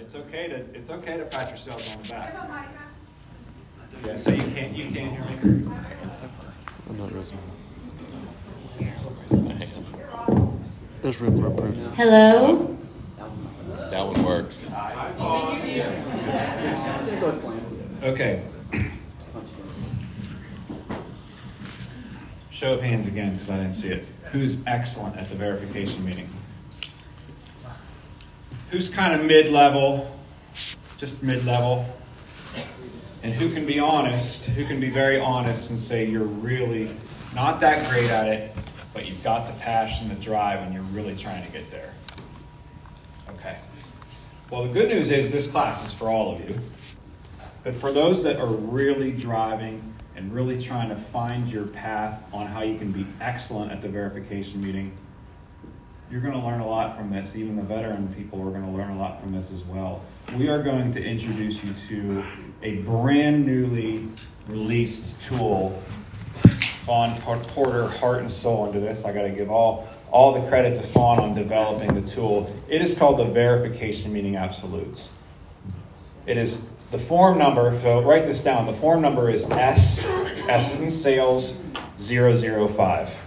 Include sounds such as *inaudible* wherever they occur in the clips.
It's okay to it's okay to pat yourselves on the back. Yeah, so you can't you can't hear me. I'm not Rosemary. There's room for improvement. Hello? That one works. Okay. Show of hands again because I didn't see it. Who's excellent at the verification meeting? Who's kind of mid level? Just mid level? And who can be honest? Who can be very honest and say you're really not that great at it, but you've got the passion, the drive, and you're really trying to get there? Okay. Well, the good news is this class is for all of you. But for those that are really driving and really trying to find your path on how you can be excellent at the verification meeting, you're going to learn a lot from this. Even the veteran people are going to learn a lot from this as well. We are going to introduce you to a brand newly released tool Fawn Porter heart and soul into this. I got to give all all the credit to Fawn on developing the tool. It is called the verification Meeting absolutes. It is the form number, so write this down. The form number is S, S in sales, 005.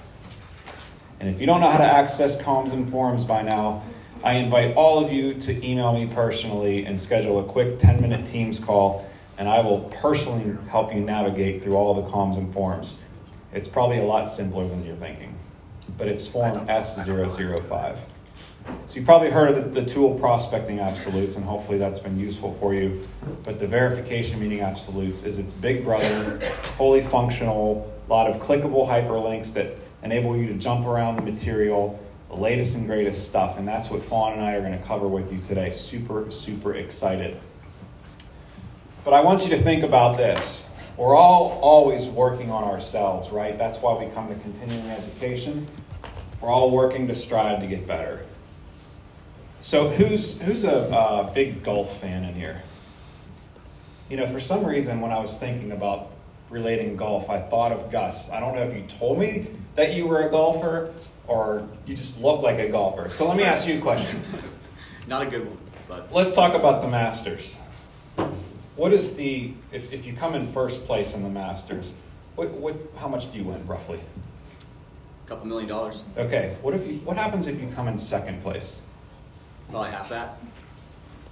And if you don't know how to access comms and forms by now, I invite all of you to email me personally and schedule a quick 10 minute Teams call, and I will personally help you navigate through all the comms and forms. It's probably a lot simpler than you're thinking, but it's form S005. So you probably heard of the, the, tool prospecting absolutes, and hopefully that's been useful for you. But the verification meeting absolutes is its big brother, fully functional, a lot of clickable hyperlinks that enable you to jump around the material, the latest and greatest stuff. And that's what Fawn and I are going to cover with you today. Super, super excited. But I want you to think about this. We're all always working on ourselves, right? That's why we come to continuing education. We're all working to strive to get better. So who's who's a big golf fan in here? You know, for some reason, when I was thinking about relating golf, I thought of Gus. I don't know if you told me that you were a golfer or you just look like a golfer. So let me ask you a question. *laughs* Not a good one, but let's talk about the Masters. What is the if, if you come in first place in the Masters? What, what how much do you win roughly? A couple million dollars. Okay. What if you what happens if you come in second place? Probably half that.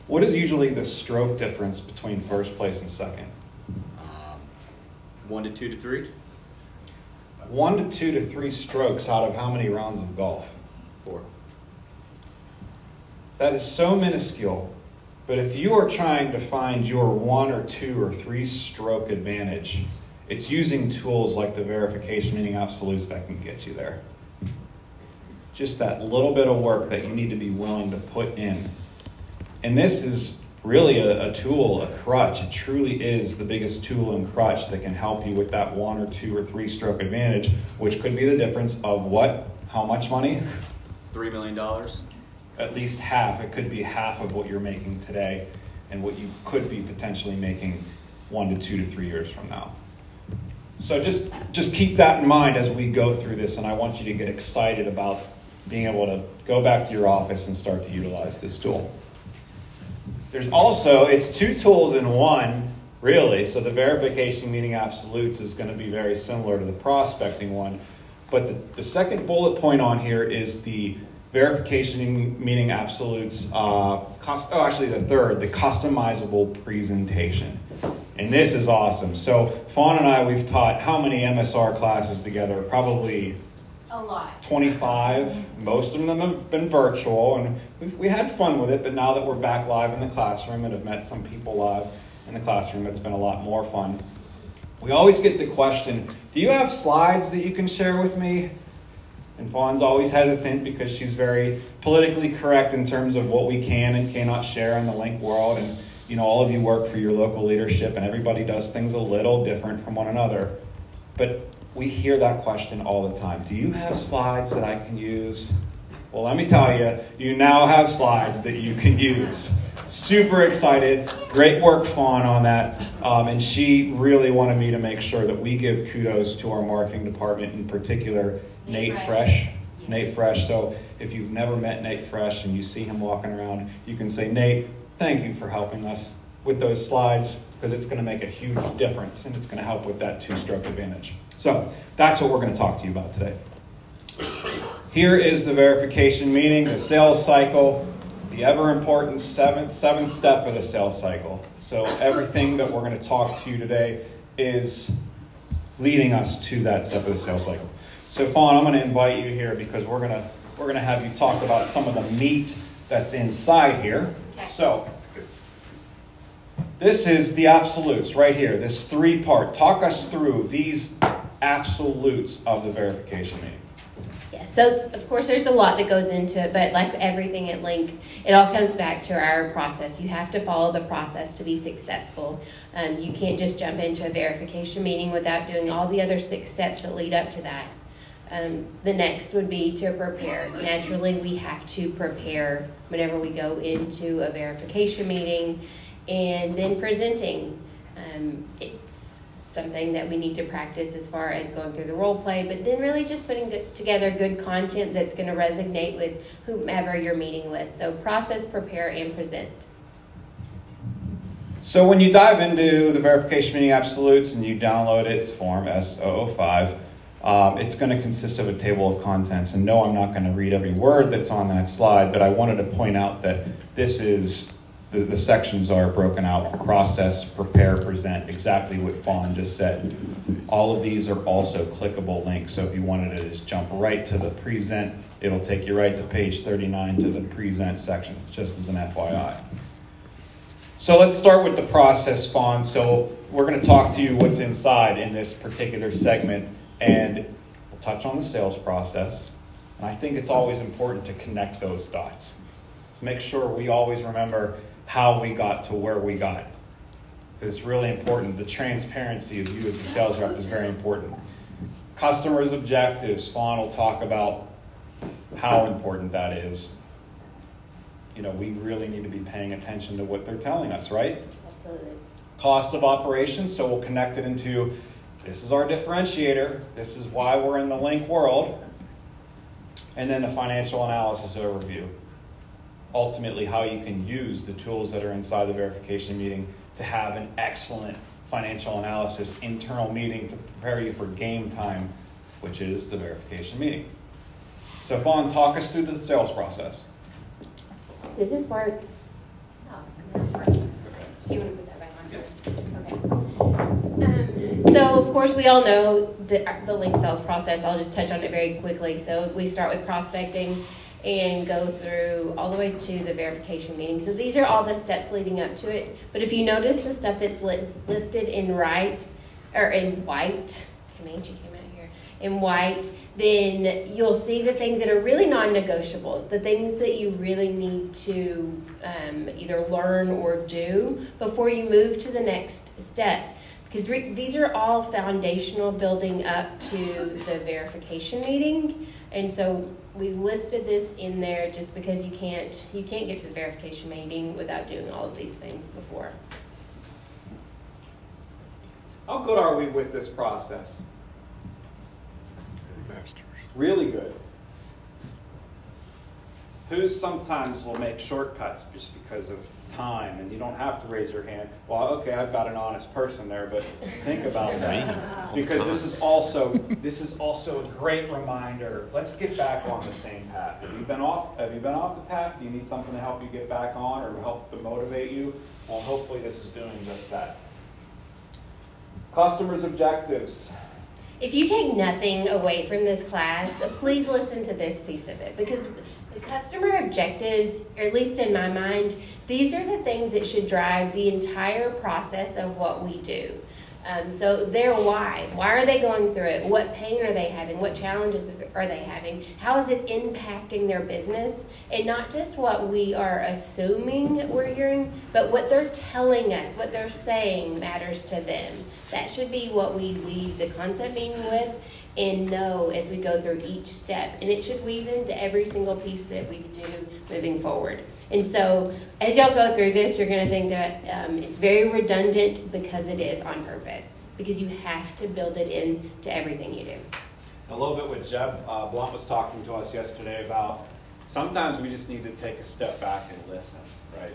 What is usually the stroke difference between first place and second? Um, one to two to three. One to two to three strokes out of how many rounds of golf? Four. That is so minuscule. But if you are trying to find your one or two or three stroke advantage, it's using tools like the verification meeting absolutes that can get you there just that little bit of work that you need to be willing to put in. And this is really a, a, tool, a crutch. It truly is the biggest tool and crutch that can help you with that one or two or three stroke advantage, which could be the difference of what? How much money? Three million dollars. At least half. It could be half of what you're making today and what you could be potentially making one to two to three years from now. So just just keep that in mind as we go through this, and I want you to get excited about being able to go back to your office and start to utilize this tool. There's also, it's two tools in one, really. So the verification meeting absolutes is going to be very similar to the prospecting one. But the, the second bullet point on here is the verification meeting absolutes. Uh, cost, oh, actually, the third, the customizable presentation. And this is awesome. So, Fawn and I, we've taught how many MSR classes together? Probably a lot. 25. Most of them have been virtual, and we we had fun with it, but now that we're back live in the classroom and have met some people live in the classroom, it's been a lot more fun. We always get the question Do you have slides that you can share with me? And Fawn's always hesitant because she's very politically correct in terms of what we can and cannot share in the link world. And, you know, all of you work for your local leadership, and everybody does things a little different from one another. But we hear that question all the time. Do you have slides that I can use? Well, let me tell you, you now have slides that you can use. Super excited. Great work, Fawn, on that. Um, and she really wanted me to make sure that we give kudos to our marketing department, in particular, Nate, Nate Fresh. Fresh. Nate Fresh. So if you've never met Nate Fresh and you see him walking around, you can say, Nate, thank you for helping us with those slides because it's going to make a huge difference and it's going to help with that two stroke advantage. So that's what we're going to talk to you about today. Here is the verification meeting, the sales cycle, the ever important seventh, seventh step of the sales cycle. So everything that we're going to talk to you today is leading us to that step of the sales cycle. So Fawn, I'm going to invite you here because we're going to we're going to have you talk about some of the meat that's inside here. So this is the absolutes right here. This three part. Talk us through these absolutes of the verification meeting. Yeah, so of course there's a lot that goes into it, but like everything at Link, it all comes back to our process. You have to follow the process to be successful. Um, you can't just jump into a verification meeting without doing all the other six steps that lead up to that. Um, the next would be to prepare. Naturally, we have to prepare whenever we go into a verification meeting and then presenting. Um, it's something that we need to practice as far as going through the role play, but then really just putting together good content that's going to resonate with whomever you're meeting with. So, process, prepare, and present. So when you dive into the verification meeting absolutes and you download it, it's form S005. Um, it's going to consist of a table of contents. And no, I'm not going to read every word that's on that slide, but I wanted to point out that this is the, the sections are broken out process, prepare, present, exactly what Fawn just said. All of these are also clickable links. So if you wanted to just jump right to the present, it'll take you right to page 39 to the present section, just as an FYI. So let's start with the process, Fawn. So we're going to talk to you what's inside in this particular segment, and we'll touch on the sales process. And I think it's always important to connect those dots. Let's make sure we always remember how we got to where we got. It's really important. The transparency of you as a sales rep is very important. Customers' objectives, Fawn will talk about how important that is. You know, we really need to be paying attention to what they're telling us, right? Absolutely. Cost of operations, so we'll connect it into this is our differentiator, this is why we're in the link world, and then the financial analysis overview ultimately how you can use the tools that are inside the verification meeting to have an excellent financial analysis internal meeting to prepare you for game time, which is the verification meeting. So, Fawn, talk us through the sales process. Does this work? Oh, no, it. Do you want to put that back on? Okay. Um, so, of course, we all know the, the link sales process. I'll just touch on it very quickly. So, we start with prospecting and go through all the way to the verification meeting. So, these are all the steps leading up to it. But if you notice the stuff that's listed in right or in white, Comanche came out here, in white, then you'll see the things that are really non negotiables, the things that you really need to um, either learn or do before you move to the next step. Because re- these are all foundational building up to the verification meeting. And so we listed this in there just because you can't you can't get to the verification meeting without doing all of these things before. How good are we with this process? Masters. Really good. Who sometimes will make shortcuts just because of time and you don't have to raise your hand. Well, okay, I've got an honest person there, but think about *laughs* that. Because this is also this is also a great reminder. Let's get back on the same path. Have you been off have you been off the path? Do you need something to help you get back on or help to motivate you? Well, hopefully this is doing just that. Customers' objectives. If you take nothing away from this class, please listen to this piece of it because the customer objectives, or at least in my mind, these are the things that should drive the entire process of what we do. Um, so their why. Why are they going through it? What pain are they having? What challenges are they having? How is it impacting their business? And not just what we are assuming we're hearing, but what they're telling us, what they're saying matters to them. That should be what we leave the concept meeting with and know as we go through each step. And it should weave into every single piece that we do moving forward. And so, as y'all go through this, you're going to think that um, it's very redundant because it is on purpose. Because you have to build it into everything you do. A little bit what Jeb uh, Blount was talking to us yesterday about sometimes we just need to take a step back and listen, right?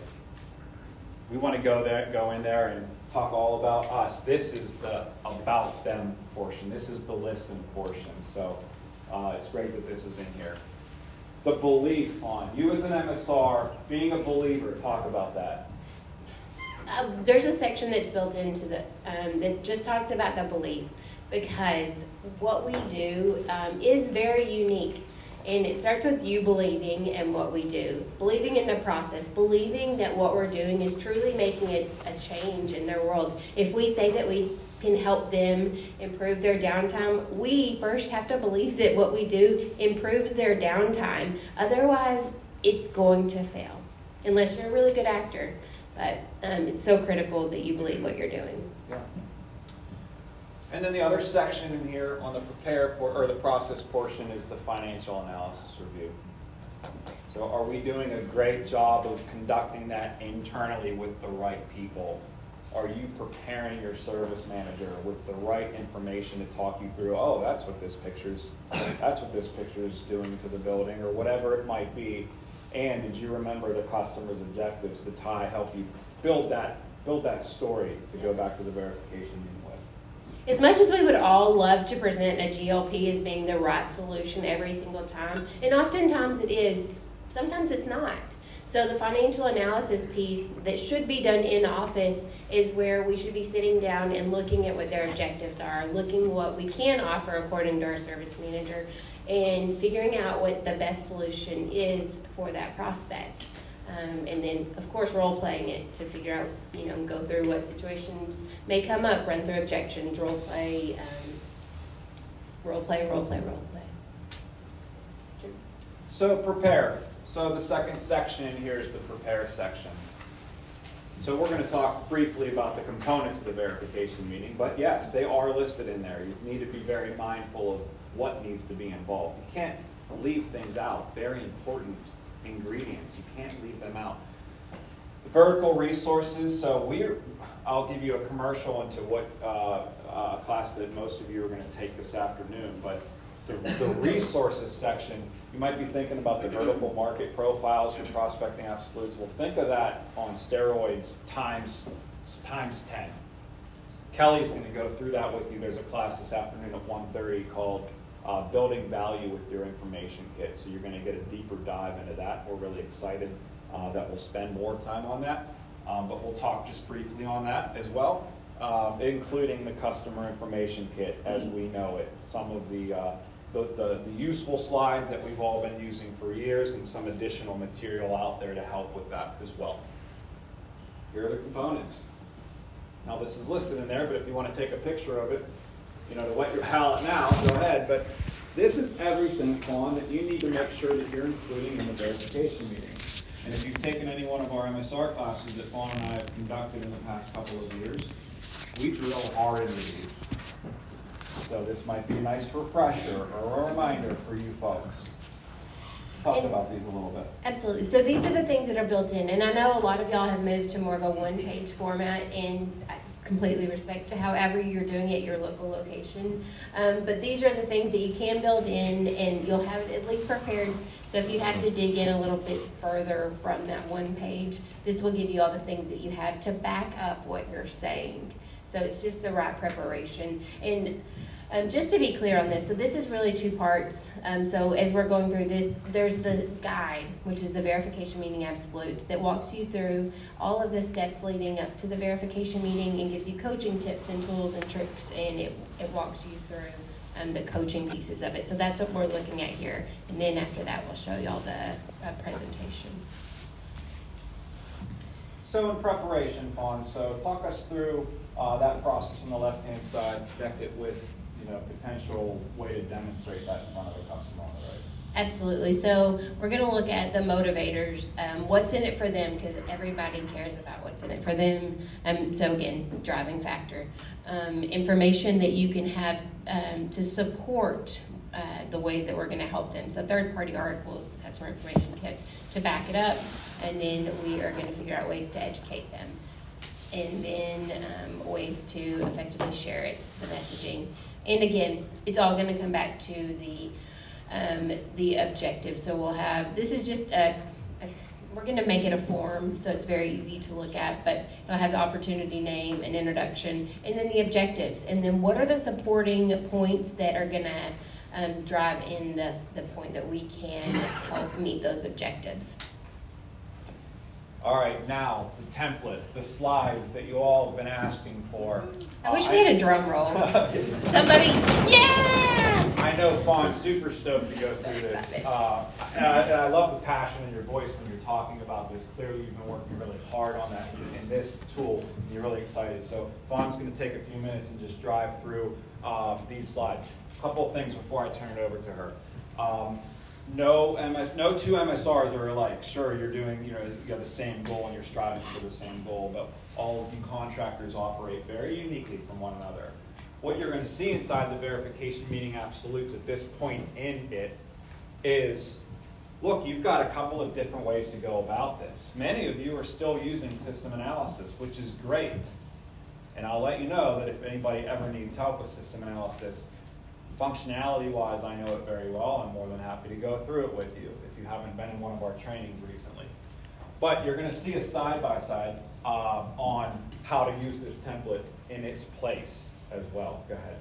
we want to go there, go in there and talk all about us. This is the about them portion. This is the listen portion. So uh, it's great that this is in here. The belief on you as an MSR, being a believer. Talk about that. Uh, there's a section that's built into the um, that just talks about the belief because what we do um, is very unique and it starts with you believing in what we do, believing in the process, believing that what we're doing is truly making a, a change in their world. If we say that we can help them improve their downtime, we first have to believe that what we do improves their downtime. Otherwise, it's going to fail, unless you're a really good actor. But um, it's so critical that you believe what you're doing. Yeah. And then the other section in here on the prepare or the process portion is the financial analysis review. So are we doing a great job of conducting that internally with the right people? Are you preparing your service manager with the right information to talk you through, oh, that's what this picture's, that's what this picture is doing to the building, or whatever it might be. And did you remember the customer's objectives to tie, help you build that, build that story to go back to the verification? As much as we would all love to present a GLP as being the right solution every single time, and oftentimes it is, sometimes it's not. So the financial analysis piece that should be done in office is where we should be sitting down and looking at what their objectives are, looking what we can offer according to our service manager, and figuring out what the best solution is for that prospect. Um, and then, of course, role playing it to figure out, you know, go through what situations may come up, run through objections, role play, um, role play, role play, role play. So prepare. So the second section here is the prepare section. So we're going to talk briefly about the components of the verification meeting, but yes, they are listed in there. You need to be very mindful of what needs to be involved. You can't leave things out. Very important ingredients. You can't leave them out. Vertical resources. So we're. I'll give you a commercial into what uh, uh, class that most of you are going to take this afternoon, but the, the resources section, you might be thinking about the vertical market profiles for prospecting absolutes. Well, think of that on steroids times times 10. Kelly's going to go through that with you. There's a class this afternoon at 1.30 called uh, Building Value with Your Information Kit. So you're going to get a deeper dive into that. We're really excited uh, that we'll spend more time on that. Um, but we'll talk just briefly on that as well, um, including the customer information kit as we know it. Some of the uh, the, the, the, useful slides that we've all been using for years and some additional material out there to help with that as well. Here are the components. Now this is listed in there, but if you want to take a picture of it, you know, to wet your palate now, go ahead. But this is everything, Fawn, that you need to make sure that you're including in the verification meeting. And if you've taken any one of our MSR classes that Fawn and I have conducted in the past couple of years, we drill hard into these. So this might be a nice refresher or a reminder for you folks. Talk And- about these a little bit. Absolutely. So these are the things that are built in, and I know a lot of y'all have moved to more of a one-page format, and completely respect to however you're doing it, your local location. Um, but these are the things that you can build in, and you'll have it at least prepared. So if you have to dig in a little bit further from that one page, this will give you all the things that you have to back up what you're saying. So it's just the right preparation. And um, just to be clear on this, so this is really two parts. Um, so as we're going through this, there's the guide, which is the verification meeting absolutes, that walks you through all of the steps leading up to the verification meeting and gives you coaching tips and tools and tricks, and it, it walks you through um, the coaching pieces of it. So that's what we're looking at here. And then after that, we'll show you all the uh, presentation. So in preparation, Fawn, so talk us through uh, that process on the left-hand side, connect it with, know, potential way to demonstrate that in front of the customer on the right. Absolutely. So we're going to look at the motivators. Um, what's in it for them? Because everybody cares about what's in it for them. Um, so again, driving factor. Um, information that you can have um, to support uh, the ways that we're going to help them. So third-party articles, the customer information kit to back it up, and then we are going to figure out ways to educate them, and then um, ways to effectively share it, the messaging. And again, it's all going to come back to the um, the objective. So we'll have this is just a, a we're going to make it a form so it's very easy to look at, but it'll have the opportunity name and introduction, and then the objectives, and then what are the supporting points that are going to um, drive in the, the point that we can help meet those objectives. All right, now the template, the slides that you all have been asking for. I wish we had a drum roll. *laughs* Somebody, yeah! I know Fawn's super stoked to go through this. Uh, and, I, and I love the passion in your voice when you're talking about this. Clearly, you've been working really hard on that in this tool, and you're really excited. So, Fawn's going to take a few minutes and just drive through uh, these slides. A couple of things before I turn it over to her. Um, no MS, no two MSRs are alike. Sure, you're doing, you know, you have the same goal and you're striving for the same goal, but all of you contractors operate very uniquely from one another. What you're going to see inside the verification meeting absolutes at this point in it is, look, you've got a couple of different ways to go about this. Many of you are still using system analysis, which is great. And I'll let you know that if anybody ever needs help with system analysis, functionality wise, I know it very well. I'm more than happy to go through it with you if you haven't been in one of our trainings recently. But you're going to see a side by side on how to use this template in its place as well. Go ahead.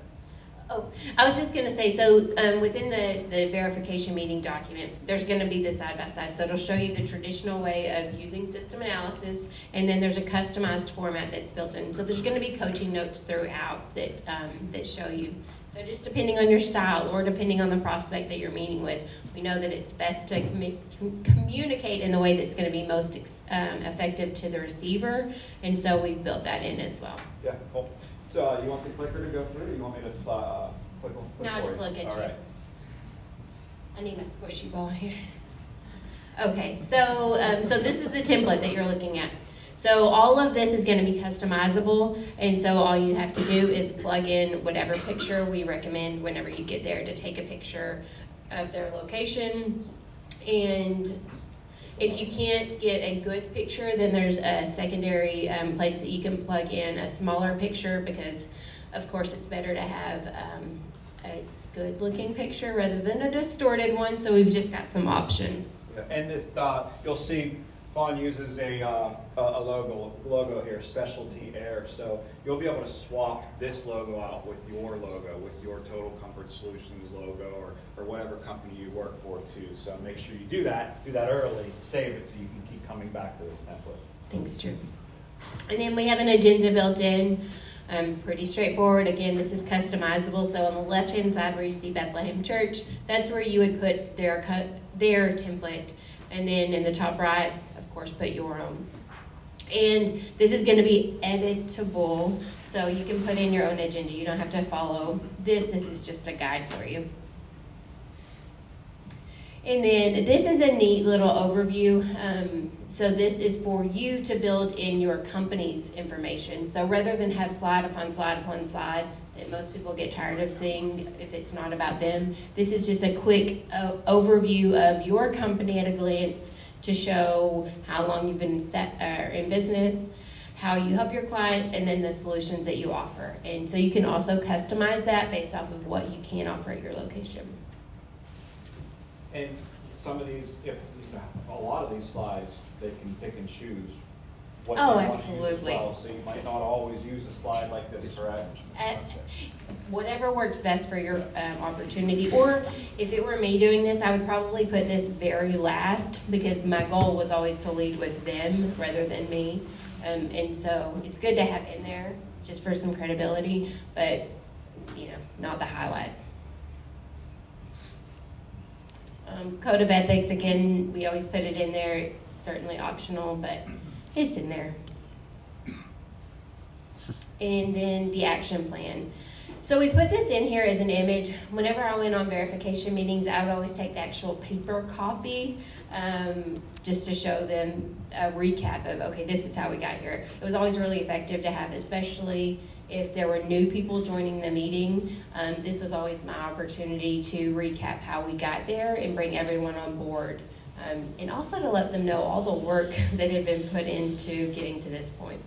Oh, I was just going to say, so um, within the, the verification meeting document, there's going to be the side by side. So it'll show you the traditional way of using system analysis, and then there's a customized format that's built in. So there's going to be coaching notes throughout that um, that show you so just depending on your style or depending on the prospect that you're meeting with, we know that it's best to com- communicate in the way that's going to be most ex- um, effective to the receiver, and so we've built that in as well. Yeah, cool. So uh, you want the clicker to go through, or you want me to uh, click, click No, I'll just look at All you. Right. I need my squishy ball here. Okay, so um, so this is the template that you're looking at. So all of this is going to be customizable, and so all you have to do is plug in whatever picture we recommend whenever you get there to take a picture of their location. And if you can't get a good picture, then there's a secondary um, place that you can plug in a smaller picture because, of course, it's better to have um, a good looking picture rather than a distorted one. So we've just got some options. And this, uh, you'll see Fawn uses a, uh, a logo, logo here, Specialty Air. So you'll be able to swap this logo out with your logo, with your Total Comfort Solutions logo, or, or whatever company you work for too. So make sure you do that. Do that early. Save it so you can keep coming back to this template. Thanks, Drew. And then we have an agenda built in. Um, pretty straightforward. Again, this is customizable. So on the left-hand side where you see Bethlehem Church, that's where you would put their their template. And then in the top right, course, put your own. And this is going to be editable, so you can put in your own agenda. You don't have to follow this. This is just a guide for you. And then this is a neat little overview. Um, so this is for you to build in your company's information. So rather than have slide upon slide upon slide that most people get tired of seeing if it's not about them, this is just a quick uh, overview of your company at a glance to show how long you've been in, uh, in business, how you help your clients, and then the solutions that you offer. And so you can also customize that based off of what you can offer at your location. And some of these, if a lot of these slides, they can pick and choose what oh, absolutely. Well, so you might not always use a slide like this, correct? At whatever works best for your um, opportunity. Or if it were me doing this, I would probably put this very last because my goal was always to lead with them rather than me. Um, and so it's good to have in there just for some credibility, but you know, not the highlight. Um, code of ethics, again, we always put it in there, certainly optional, but it's in there. And then the action plan. So we put this in here as an image. Whenever I went on verification meetings, I would always take the actual paper copy um, just to show them a recap of, okay, this is how we got here. It was always really effective to have, especially if there were new people joining the meeting. Um, this was always my opportunity to recap how we got there and bring everyone on board um, and also to let them know all the work *laughs* that had been put into getting to this point.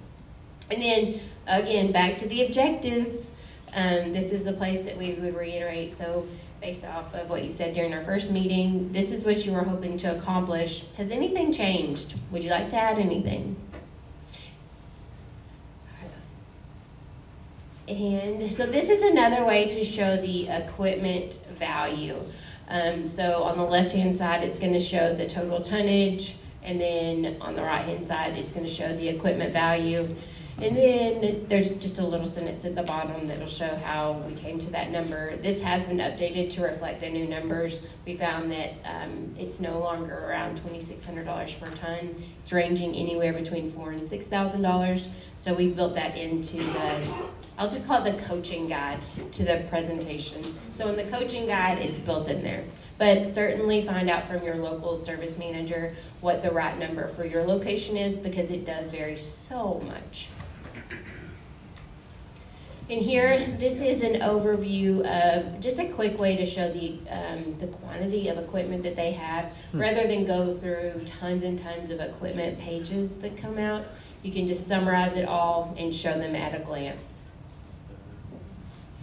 And then again, back to the objectives. Um, this is the place that we would reiterate. So based off of what you said during our first meeting. This is what you were hoping to accomplish. Has anything changed? Would you like to add anything? And so this is another way to show the equipment value. Um, so on the left-hand side, it's going to show the total tonnage, and then on the right-hand side, it's going to show the equipment value. And then there's just a little sentence at the bottom that'll show how we came to that number. This has been updated to reflect the new numbers. We found that um, it's no longer around $2,600 per ton. It's ranging anywhere between four and six thousand dollars. So we've built that into the, I'll just call it the coaching guide to the presentation. So in the coaching guide, it's built in there. But certainly find out from your local service manager what the right number for your location is because it does vary so much. And here, this is an overview of just a quick way to show the um, the quantity of equipment that they have, rather than go through tons and tons of equipment pages that come out. You can just summarize it all and show them at a glance.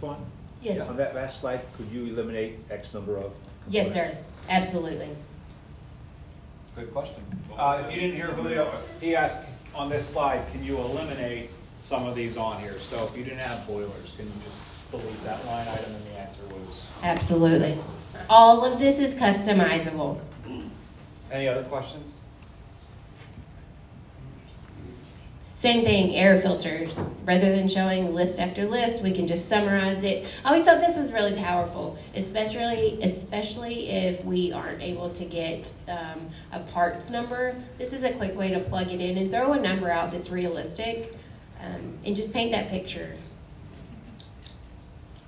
Fun. Yes, Yeah, On that last slide, could you eliminate X number of? yes, sir, absolutely. Good question. Uh, if you didn't hear Julio, he asked on this slide, can you eliminate some of these on here? So if you didn't have boilers, can you just delete that line item? And the answer was, Absolutely. All of this is customizable. any other questions? Same thing, air filters. Rather than showing list after list, we can just summarize it. I always thought this was really powerful, especially especially if we aren't able to get um, a parts number. This is a quick way to plug it in and throw a number out that's realistic, um, and just paint that picture.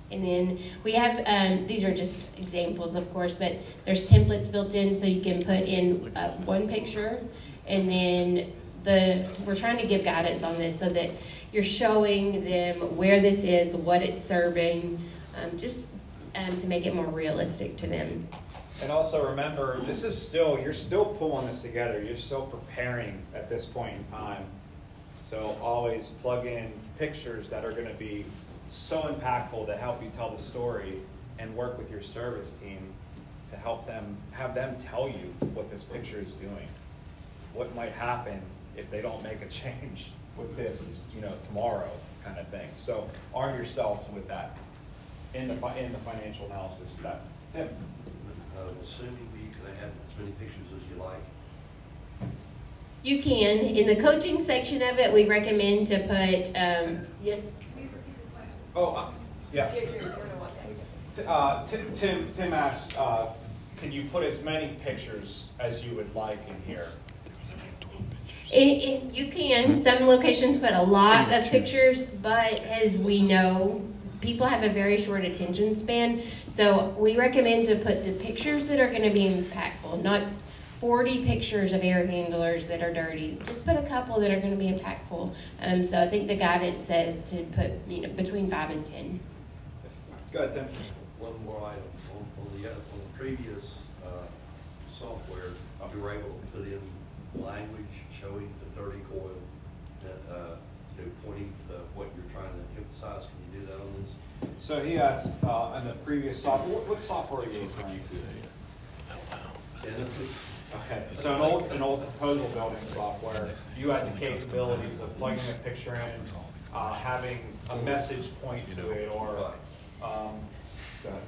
And then we have um, these are just examples, of course, but there's templates built in so you can put in uh, one picture, and then the we're trying to give guidance on this so that you're showing them where this is, what it's serving, um, just um, to make it more realistic to them. And also remember, this is still, you're still pulling this together. You're still preparing at this point in time. So always plug in pictures that are going to be so impactful to help you tell the story and work with your service team to help them, have them tell you what this picture is doing. What might happen if they don't make a change with this, you know, tomorrow kind of thing. So arm yourselves with that in the, in the financial analysis step. Tim? Uh, assuming we can have as many pictures as you like. You can in the coaching section of it. We recommend to put um, yes. Oh, uh, yeah. Uh, Tim, Tim, Tim asked, uh, can you put as many pictures as you would like in here? It, it, you can. Some locations put a lot of pictures, but as we know, people have a very short attention span. So we recommend to put the pictures that are going to be impactful, not 40 pictures of air handlers that are dirty. Just put a couple that are going to be impactful. Um, so I think the guidance says to put you know between five and 10. Go ahead, Tim. One more item, on, on the, on the previous, uh, software, you were able to put in language showing the dirty coil that, uh, you know, pointing to what you're trying to emphasize. Can you do that on this? So he asked, uh, in the previous software, what, what software are you referring to? Genesis? Okay, so an old, an old proposal building software, you had the capabilities of plugging a picture in, uh, having a message point to it, or, um.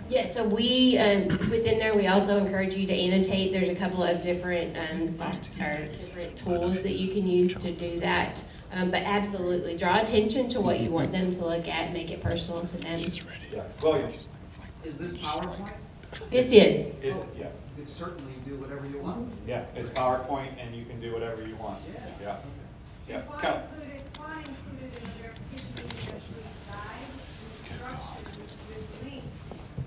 Yeah, so we, um, within there, we also encourage you to annotate. There's a couple of different, um, soft, or different tools that you can use to do that. Um, but absolutely, draw attention to what you want them to look at, make it personal to them. Yeah, William, Is this PowerPoint? This is. is, yeah, You can certainly do whatever you want. yeah, it's PowerPoint, and you can do whatever you want. Yeah, yeah. Juan Cal- included, Juan included in the verification meeting this week guide instructions with links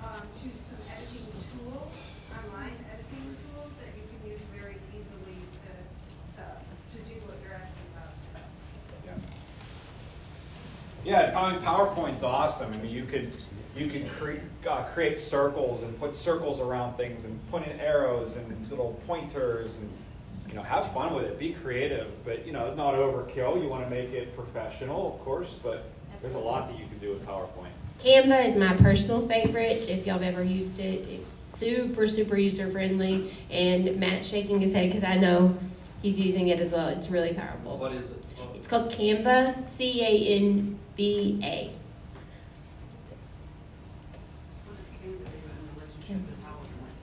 um, to some editing tools, online editing tools that you can use very easily to, to, to do what you're asking about. Yeah, Yeah, I mean, PowerPoint's awesome. I mean, you could, you could create, uh, create circles and put circles around things and put in arrows and little pointers and, you know, have fun with it. Be creative, but, you know, not overkill. You want to make it professional, of course, but there's a lot that you can do with PowerPoint. Canva is my personal favorite. If y'all have ever used it, it's super, super user friendly. And Matt's shaking his head because I know he's using it as well. It's really powerful. What is it? It's called Canva, C A N V A.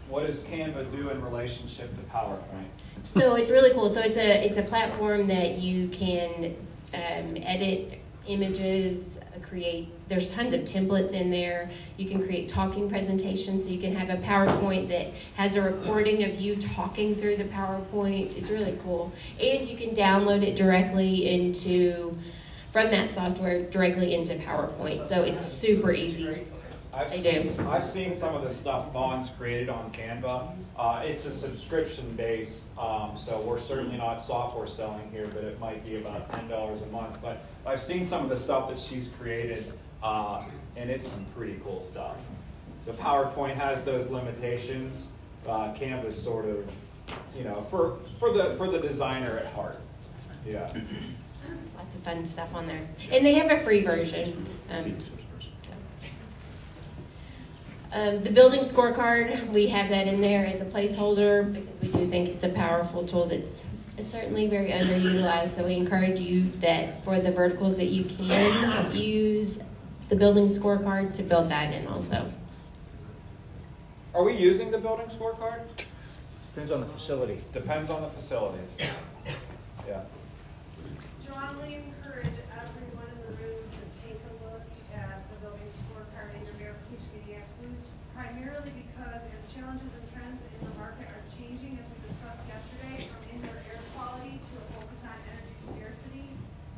What does Canva do in relationship to PowerPoint? So it's really cool. So it's a it's a platform that you can um, edit images, create. There's tons of templates in there. You can create talking presentations. You can have a PowerPoint that has a recording of you talking through the PowerPoint. It's really cool, and you can download it directly into from that software directly into PowerPoint. So it's super easy. I've They seen, do. I've seen some of the stuff Fawn's created on Canva. Uh, it's a subscription base, um, so we're certainly not software selling here, but it might be about ten dollars a month. But I've seen some of the stuff that she's created, uh, and it's some pretty cool stuff. So PowerPoint has those limitations. Uh, Canva's sort of, you know, for, for the for the designer at heart. Yeah. Lots of fun stuff on there, and they have a free version. Um, Um, the building scorecard, we have that in there as a placeholder because we do think it's a powerful tool that's certainly very underutilized. So we encourage you that for the verticals that you can use the building scorecard to build that in also. Are we using the building scorecard? Depends on the facility. Depends on the facility. Yeah. Strongly encourage everyone in the room to take a look at the building scorecard and your verification meeting absolutes, primarily because as challenges and trends in the market are changing, as we discussed yesterday, from indoor air quality to a focus on energy scarcity,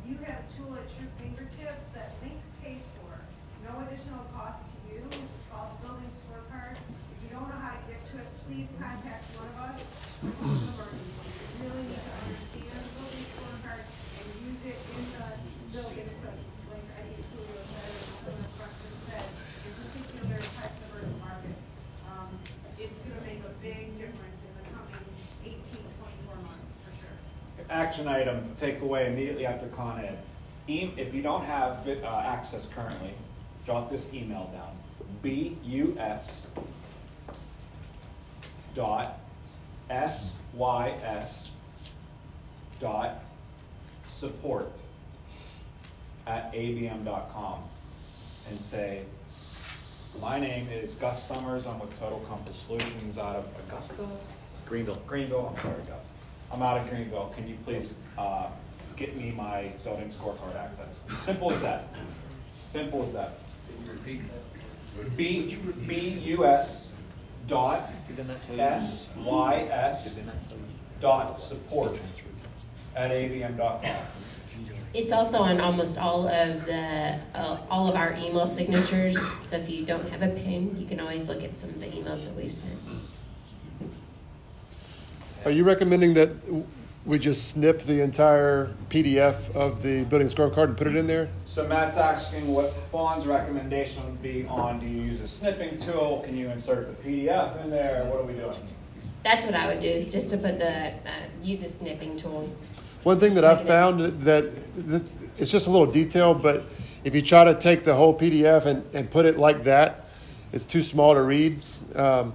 you have a tool at your fingertips that Link pays for, no additional cost to you, which is called the building scorecard. If you don't know how to get to it, please contact one of us. You really need to understand the building scorecard and use it in the building, so like I think Julio said, and some of the questions said, in particular types of urban markets. Um, it's gonna make a big difference in the coming 18, 24 months, for sure. Action item to take away immediately after Con Ed. E- If you don't have uh, access currently, jot this email down. B-U-S dot S-Y-S dot support at abm.com and say, my name is Gus Summers. I'm with Total Comfort Solutions out of Augusta, Greenville. Greenville, I'm sorry, Gus. I'm out of Greenville. Can you please uh, get me my building scorecard access? Simple as that. Simple as that. B, B U S dot S Y S dot support at ABM dot com. It's also on almost all of the uh, all of our email signatures. So if you don't have a pin, you can always look at some of the emails that we've sent. Are you recommending that we just snip the entire PDF of the building scorecard and put it in there? So Matt's asking what Fawn's recommendation would be on, do you use a snipping tool? Can you insert the PDF in there? What are we doing? That's what I would do, is just to put the, uh, use a snipping tool. One thing that I've found that, that it's just a little detail, but if you try to take the whole PDF and, and put it like that, it's too small to read. Um,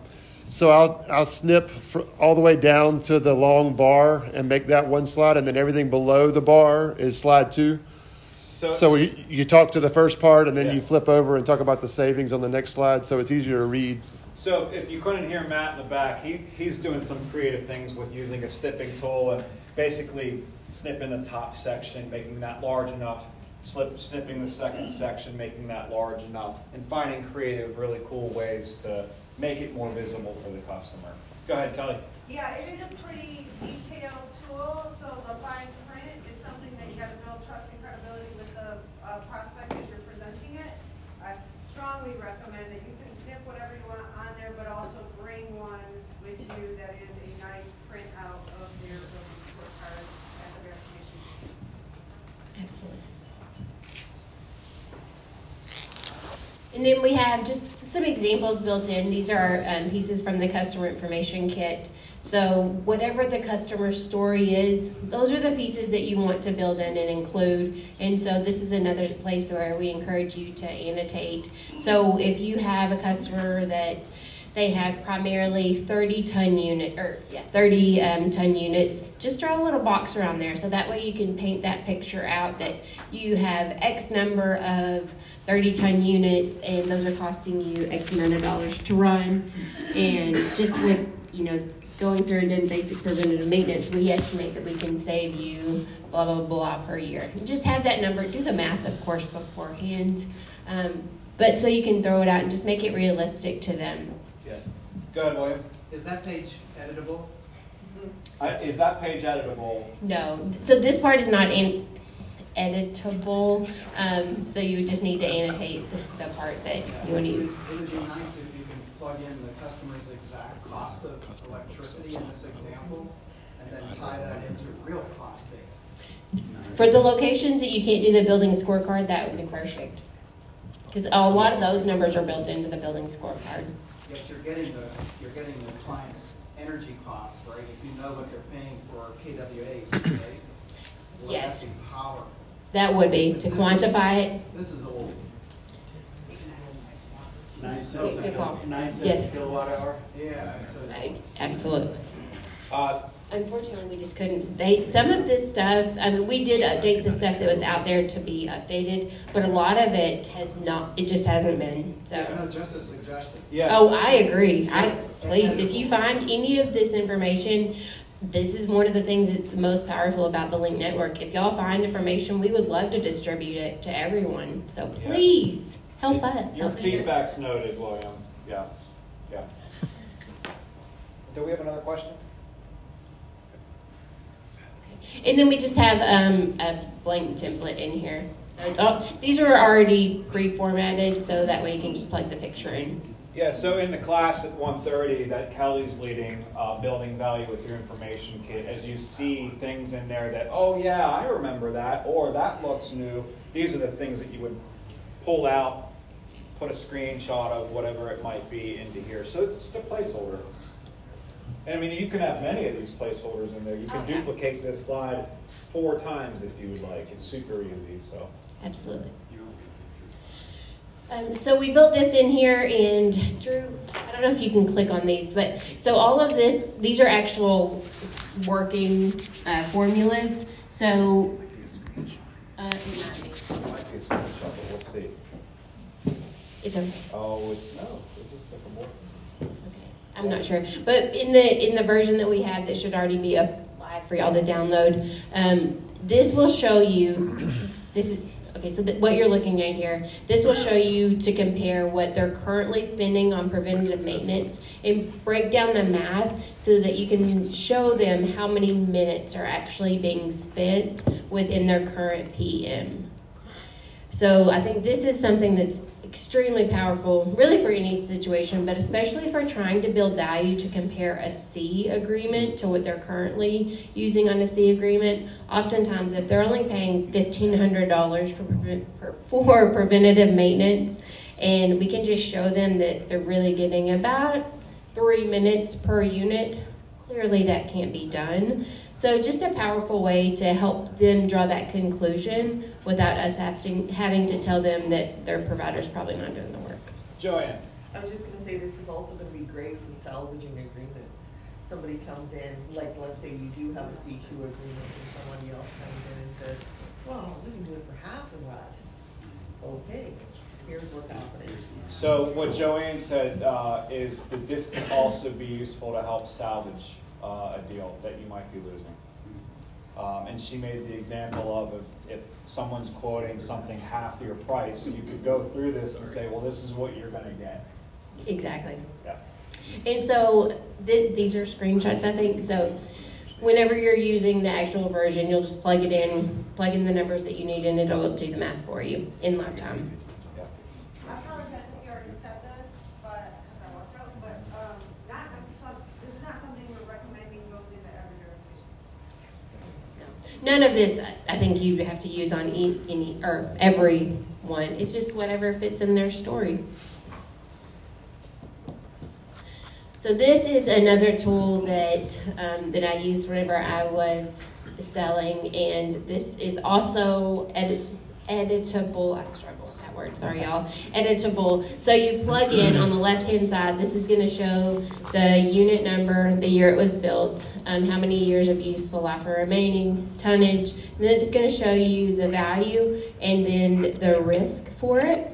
so I'll, I'll snip fr- all the way down to the long bar and make that one slide, and then everything below the bar is slide two. So you, you talk to the first part, and then Yeah. you flip over and talk about the savings on the next slide, so it's easier to read. So if you couldn't hear Matt in the back, he, he's doing some creative things with using a snipping tool and basically snipping the top section, making that large enough, slip, snipping the second section, making that large enough, and finding creative, really cool ways to make it more visible for the customer. Go ahead, Kelly. Yeah, it is a pretty detailed tool, so the fine print is something that you gotta build trust and credibility with the uh, prospect as you're presenting it. I strongly recommend that you can snip whatever you want on there, but also bring one with you that is a nice printout of your building scorecard at the verification. Absolutely. And then we have just some examples built in. These are um, pieces from the customer information kit. So whatever the customer story is, those are the pieces that you want to build in and include. And so this is another place where we encourage you to annotate. So if you have a customer that they have primarily 30 ton unit or yeah 30 um, ton units just draw a little box around there so that way you can paint that picture out that you have x number of 30 ton units and those are costing you x amount of dollars to run and just with you know going through and doing basic preventative maintenance we estimate that we can save you blah blah blah per year and just have that number do the math of course beforehand um, but so you can throw it out and just make it realistic to them Yeah. Go ahead, William. Is that page editable? Uh, is that page editable? No, so this part is not in editable, um, so you would just need to annotate the part that you want to use. It would be nice if you can plug in the customer's exact cost of electricity in this example, and then tie that into real costing. For the locations that you can't do the building scorecard, that would be perfect. Because a lot of those numbers are built into the building scorecard. Yet you're getting the, you're getting the client's energy costs, right? If you know what they're paying for KWH, right? Yes. power. That would be, to quantify it, This is old. Nine cents a- Good call. nine Yes. a kilowatt hour? Yeah, it's a- I- absolutely. Uh, Unfortunately, we just couldn't, they, some of this stuff, I mean, we did update the stuff that was out there to be updated, but a lot of it has not, it just hasn't been, so. No, just a suggestion. yeah. Oh, I agree. I, please, if you find any of this information, this is one of the things that's the most powerful about the Link Network. If y'all find information, we would love to distribute it to everyone. So Yeah. please, help us. Your help feedback's noted, William. Yeah, yeah. Do we have another question? And then we just have um, a blank template in here. So it's all, these are already pre-formatted, so that way you can just plug the picture in. Yeah, so in the class at 1:30 that Kelly's leading, uh, building value with your information kit, as you see things in there that, oh yeah, I remember that, or that looks new, these are the things that you would pull out, put a screenshot of whatever it might be into here. So it's just a placeholder. And I mean, you can have many of these placeholders in there. You can Oh, yeah. duplicate this slide four times if you would like. It's super easy, so. Absolutely. Um, so we built this in here, and Drew, I don't know if you can click on these, but so all of this, these are actual working uh, formulas. So, uh, it might be. It might be a screenshot, but we'll see. It's a, Oh, it's, no, this is like a more. okay, I'm not sure, but in the in the version that we have, that should already be up live for y'all to download. Um, this will show you. This is okay. So th- what you're looking at here, this will show you to compare what they're currently spending on preventative maintenance and break down the math so that you can show them how many minutes are actually being spent within their current PM. So I think this is something that's extremely powerful, really for any situation, but especially we're trying to build value to compare a C agreement to what they're currently using on a C agreement. Oftentimes, if they're only paying fifteen hundred dollars for prevent- for- for preventative maintenance, and we can just show them that they're really getting about three minutes per unit, clearly that can't be done. So just a powerful way to help them draw that conclusion without us having, having to tell them that their provider's probably not doing the work. Joanne. I was just gonna say, this is also gonna be great for salvaging agreements. Somebody comes in, like, let's say you do have a C two agreement and somebody else comes in and says, well, we can do it for half of that. Okay, here's what's happening. So what Joanne said uh, is that this can also be useful to help salvage uh, a deal that you might be losing. Um, And she made the example of if, if someone's quoting something half your price, you could go through this and say, well, this is what you're gonna get. Exactly. Yeah. And so th- these are screenshots, I think. So whenever you're using the actual version, you'll just plug it in, plug in the numbers that you need, and it'll do the math for you in live time. Yeah. I apologize if you already said this, but, because I walked out, but, um, not, this is some, this is not something we're recommending goes into every jurisdiction. None of this, I- think you have to use on any, or every one. It's just whatever fits in their story. So this is another tool that um, that I used whenever I was selling, and this is also edit- editable. I struggle that word. Sorry, y'all. Editable. So you plug in on the left hand side. This is going to show the unit number, the year it was built, um, how many years of useful life are remaining, tonnage, and then it's going to show you the value and then the risk for it.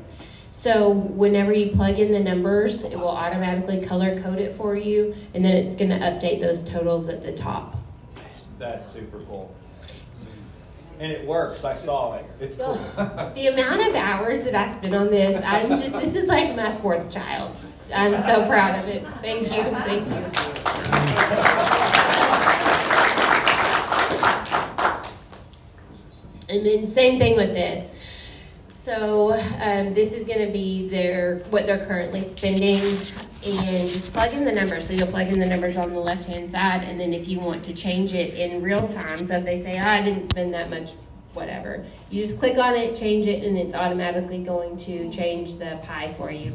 So whenever you plug in the numbers, it will automatically color code it for you, and then it's going to update those totals at the top. That's super cool. And it works. I saw it. It's cool. *laughs* The amount of hours that I spent on this, I'm just, this is like my fourth child. I'm so proud of it. Thank you, thank you. And then same thing with this. So um, this is going to be their what they're currently spending, and just plug in the numbers. So you'll plug in the numbers on the left hand side, and then if you want to change it in real time, so if they say oh, I didn't spend that much, whatever, you just click on it, change it, and it's automatically going to change the pie for you.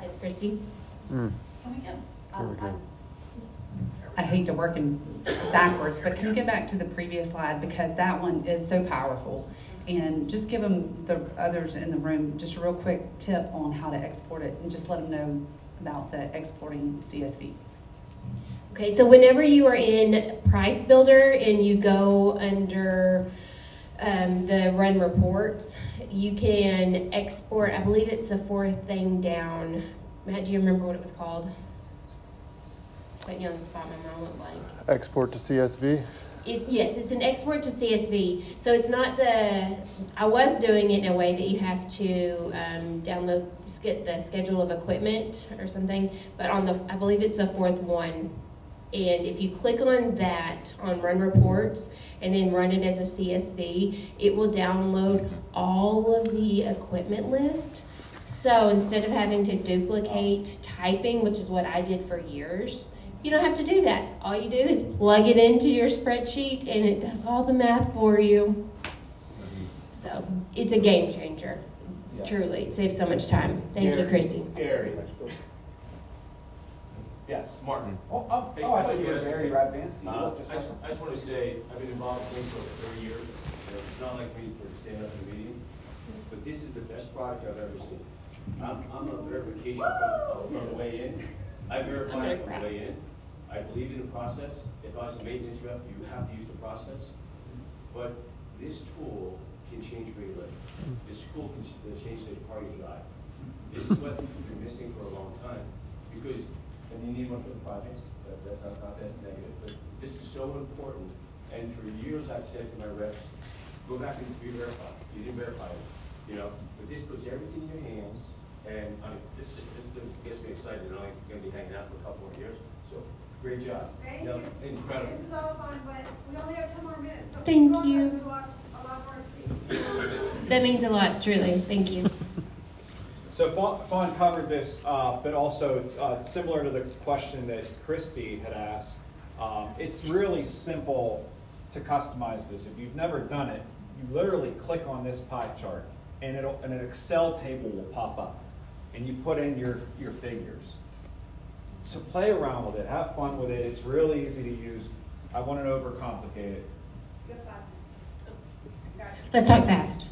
Yes, Christy. Mm. Um, I- I hate to work in backwards, but can you get back to the previous slide because that one is so powerful. And just give them, the others in the room, just a real quick tip on how to export it and just let them know about the exporting CSV. Okay, so whenever you are in Price Builder and you go under um, the Run Reports, you can export. I believe it's the fourth thing down. Matt, do you remember what it was called? Putting you on the spot, my mind went blank. Export to CSV. It, yes, it's an export to CSV. So it's not the. I was doing it in a way that you have to um, download get the schedule of equipment or something. But on the, I believe it's the fourth one. And if you click on that on Run Reports and then run it as a CSV, it will download all of the equipment list. So instead of having to duplicate typing, which is what I did for years, you don't have to do that. All you do is plug it into your spreadsheet and it does all the math for you. So it's a game changer. Truly, it saves so much time. Thank you, Christy. Gary. Yes. Martin. Oh, oh, Hey, oh, I thought you were yes. Gary Radvansky. Uh, just I just, I just want to say, I've been involved in Greenfield for thirty years. It's not like me for stand up in a meeting, but this is the best product I've ever seen. I'm, I'm a verification from, from the way in. I verify it from the way in. I believe in the process. If I was a maintenance rep, you have to use the process. But this tool can change Great Lake. This tool can change the car you drive. This is what we've been missing for a long time, because, and you need one for the projects, that, that's not, not that's negative, but this is so important. And for years, I've said to my reps, go back and re-verify. You didn't verify it, you know, but this puts everything in your hands, and, I this, this gets me excited, I'm gonna be hanging out for a couple more years, so, great job. Thank Yeah, you. Incredible. This is all fun, but we only have ten more minutes, so. Thank you. lot, a lot more to see. That means a lot, truly. Thank you. *laughs* So Fawn Fawn covered this, uh, but also uh, similar to the question that Christy had asked, um, it's really simple to customize this. If you've never done it, you literally click on this pie chart, and it'll and an Excel table will pop up, and you put in your your figures. So play around with it, have fun with it. It's really easy to use. I overcomplicate it. Got it. Let's talk fast.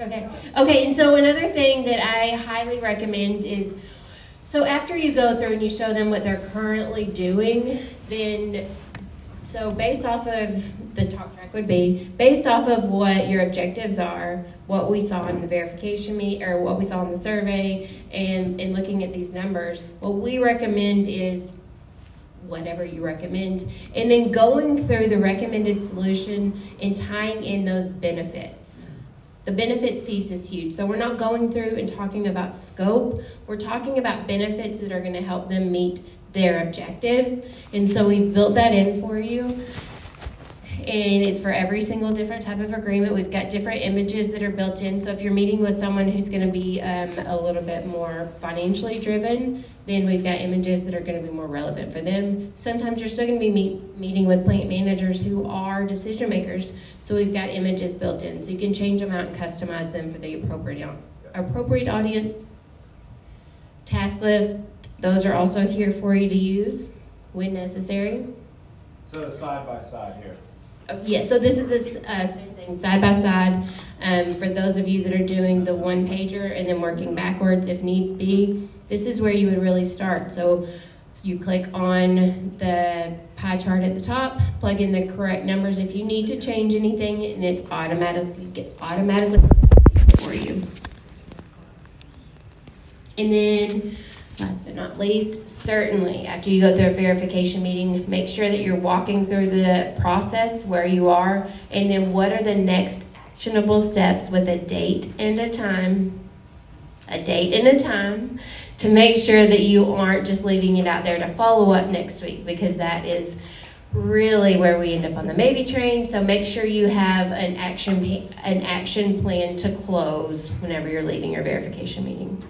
Okay. Okay, and so another thing that I highly recommend is so after you go through and you show them what they're currently doing, then so based off of the talk track would be based off of what your objectives are, what we saw in the verification meet or what we saw in the survey and, and looking at these numbers, what we recommend is whatever you recommend, and then going through the recommended solution and tying in those benefits. The benefits piece is huge. So we're not going through and talking about scope. We're talking about benefits that are going to help them meet their objectives. And so we've built that in for you. And it's for every single different type of agreement. We've got different images that are built in. So if you're meeting with someone who's going to be um, a little bit more financially driven, then we've got images that are going to be more relevant for them. Sometimes you're still going to be meet, meeting with plant managers who are decision makers. So we've got images built in. So you can change them out and customize them for the appropriate, appropriate audience. Task list, those are also here for you to use when necessary. So side by side here. Uh, Yeah, so this is the uh, same thing, side by side. Um, for those of you that are doing the one pager and then working backwards if need be, this is where you would really start. So you click on the pie chart at the top, plug in the correct numbers if you need to change anything, and it's automatically gets automatically for you. And then, last but not least, certainly after you go through a verification meeting, make sure that you're walking through the process where you are, and then what are the next actionable steps with a date and a time, a date and a time, to make sure that you aren't just leaving it out there to follow up next week, because that is really where we end up on the maybe train. So make sure you have an action an action plan to close whenever you're leaving your verification meeting.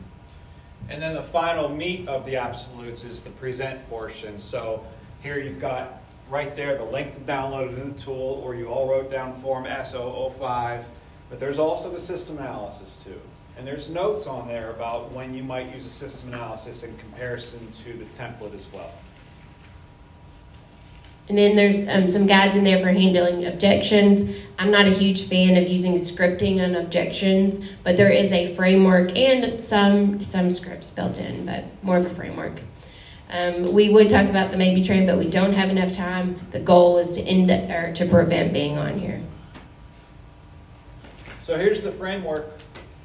And then the final meat of the absolutes is the present portion. So here you've got right there the link to download in the tool, or you all wrote down Form S005. But there's also the system analysis too. And there's notes on there about when you might use a system analysis in comparison to the template as well. And then there's um, some guides in there for handling objections. I'm not a huge fan of using scripting on objections, but there is a framework and some some scripts built in, but more of a framework. Um, we would talk about the maybe train, but we don't have enough time. The goal is to end or to prevent being on here. So here's the framework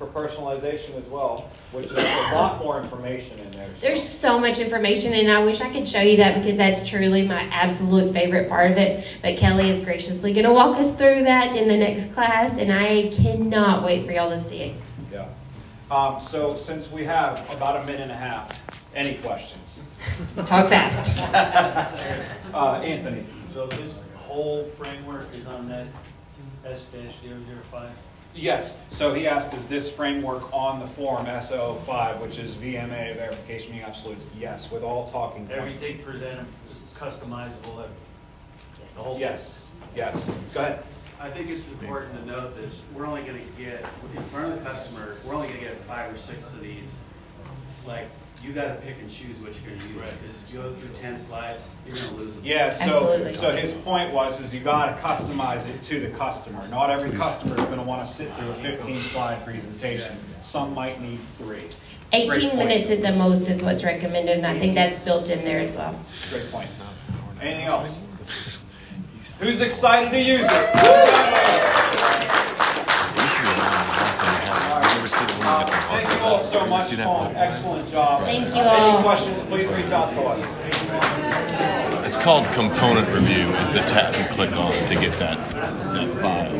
for personalization as well, which is a lot more information in there. There's so much information, and I wish I could show you that because that's truly my absolute favorite part of it. But Kelly is graciously going to walk us through that in the next class, and I cannot wait for y'all to see it. Yeah. Um, so since we have about a minute and a half, any questions? Talk fast. *laughs* uh, Anthony. So this whole framework is on that S-005? Yes. So he asked, is this framework on the form SO5, which is VMA verification meeting absolutes? Yes, with all talking points. Everything for them is customizable. The whole yes. Yes. Go ahead. I think it's important to note that we're only going to get in front of the customer. We're only going to get five or six of these. Like you got to pick and choose what you're going to use. Because you go through ten slides, you're going to lose them. Yeah. So Absolutely. so his point was is you got to customize it to the customer. Not every customer is going to want to sit through a 15 slide presentation. Some might need three. 18 minutes at the most is what's recommended, and I think that's built in there as well. Great point. Anything else? Who's excited to use it? Uh, thank you all so much, Paul. Excellent job. Thank uh, you all. Any questions, please reach out to us. It's called component review is the tab you click on to get that, that file.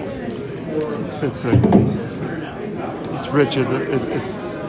It's, it's a, it's rich. It, it, it's